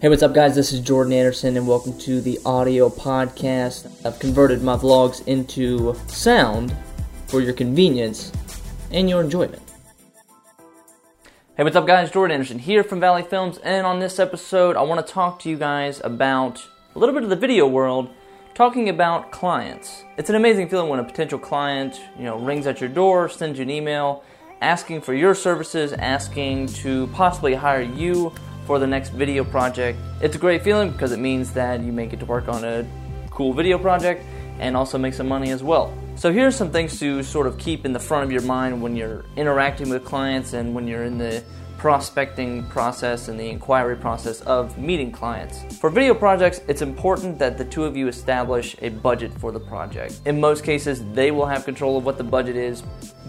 Hey, what's up, guys? This is Jordan Anderson, and welcome to the audio podcast. I've converted my vlogs into sound for your convenience and your enjoyment. Hey, what's up, guys? Jordan Anderson here from Valley Films, and on this episode, I want to talk to you guys about a little bit of the video world, talking about clients. It's an amazing feeling when a potential client, you know, rings at your door, sends you an email, asking for your services, asking to possibly hire you for the next video project. It's a great feeling because it means that you may get to work on a cool video project and also make some money as well. So here's some things to sort of keep in the front of your mind when you're interacting with clients and when you're in the prospecting process and the inquiry process of meeting clients. For video projects, it's important that the two of you establish a budget for the project. In most cases, they will have control of what the budget is,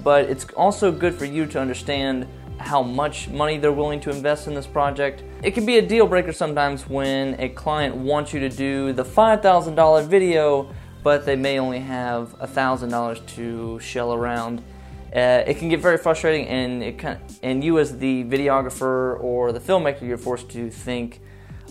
but it's also good for you to understand how much money they're willing to invest in this project. It can be a deal breaker sometimes when a client wants you to do the $5,000 video, but they may only have $1,000 to shell around. Uh, it can get very frustrating, and it can, and you as the videographer or the filmmaker, you're forced to think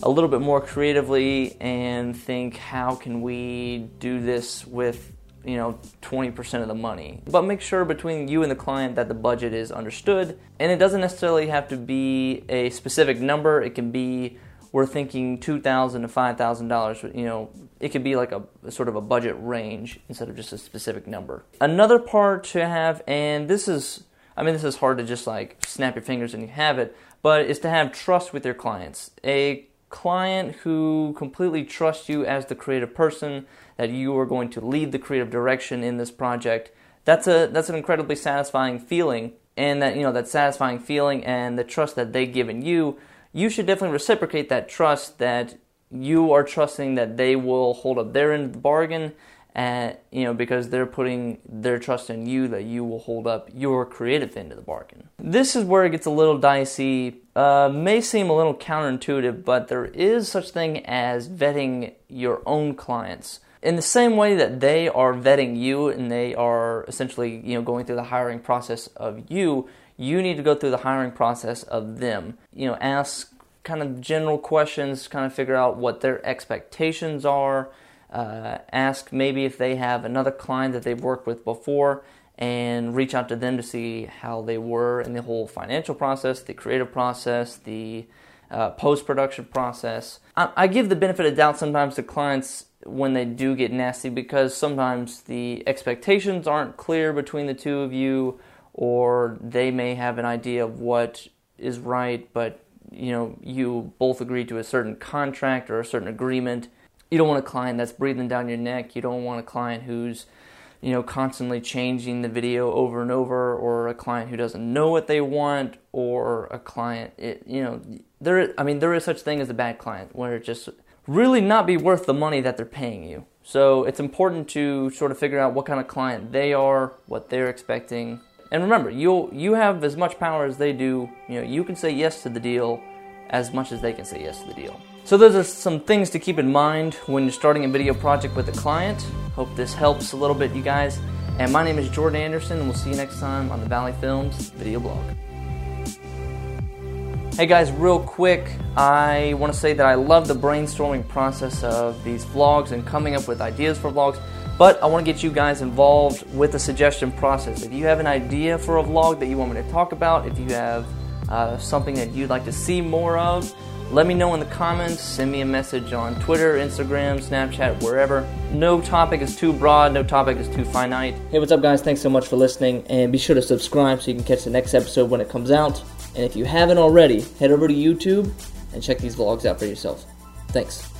a little bit more creatively and think, how can we do this with you know 20% of the money. But make sure between you and the client that the budget is understood. And it doesn't necessarily have to be a specific number. It can be we're thinking 2000 to $5000 you know it could be like a, a, sort of a budget range instead of just a specific number. Another part to have and this is i mean this is hard to just like snap your fingers and you have it but is to have trust with your clients. A client who completely trusts you as the creative person that you are going to lead the creative direction in this project. That's a that's an incredibly satisfying feeling, and that you know that satisfying feeling and the trust that they give in you, you should definitely reciprocate that trust that you are trusting that they will hold up their end of the bargain and you know because they're putting their trust in you that you will hold up your creative end of the bargain. This is where it gets a little dicey. Uh, may seem a little counterintuitive but there is such thing as vetting your own clients. In the same way that they are vetting you and they are essentially you know going through the hiring process of you you need to go through the hiring process of them. You know ask kind of general questions kind of figure out what their expectations are uh, ask maybe if they have another client that they've worked with before and reach out to them to see how they were in the whole financial process the creative process the uh, post production process. I, I give the benefit of doubt sometimes to clients when they do get nasty because sometimes the expectations aren't clear between the two of you or they may have an idea of what is right but you know you both agree to a certain contract or a certain agreement you don't want a client that's breathing down your neck you don't want a client who's you know constantly changing the video over and over or a client who doesn't know what they want or a client it, you know there i mean there is such thing as a bad client where it just really not be worth the money that they're paying you. So it's important to sort of figure out what kind of client they are, what they're expecting. And remember, you you have as much power as they do. You know, you can say yes to the deal as much as they can say yes to the deal. So those are some things to keep in mind when you're starting a video project with a client. Hope this helps a little bit, you guys. And my name is Jordan Anderson, and we'll see you next time on the Valley Films video blog. Hey guys, real quick, I want to say that I love the brainstorming process of these vlogs and coming up with ideas for vlogs, but I want to get you guys involved with the suggestion process. If you have an idea for a vlog that you want me to talk about, if you have uh, something that you'd like to see more of, let me know in the comments. Send me a message on Twitter, Instagram, Snapchat, wherever. No topic is too broad, no topic is too finite. Hey, what's up, guys? Thanks so much for listening, and be sure to subscribe so you can catch the next episode when it comes out. And if you haven't already, head over to YouTube and check these vlogs out for yourself. Thanks.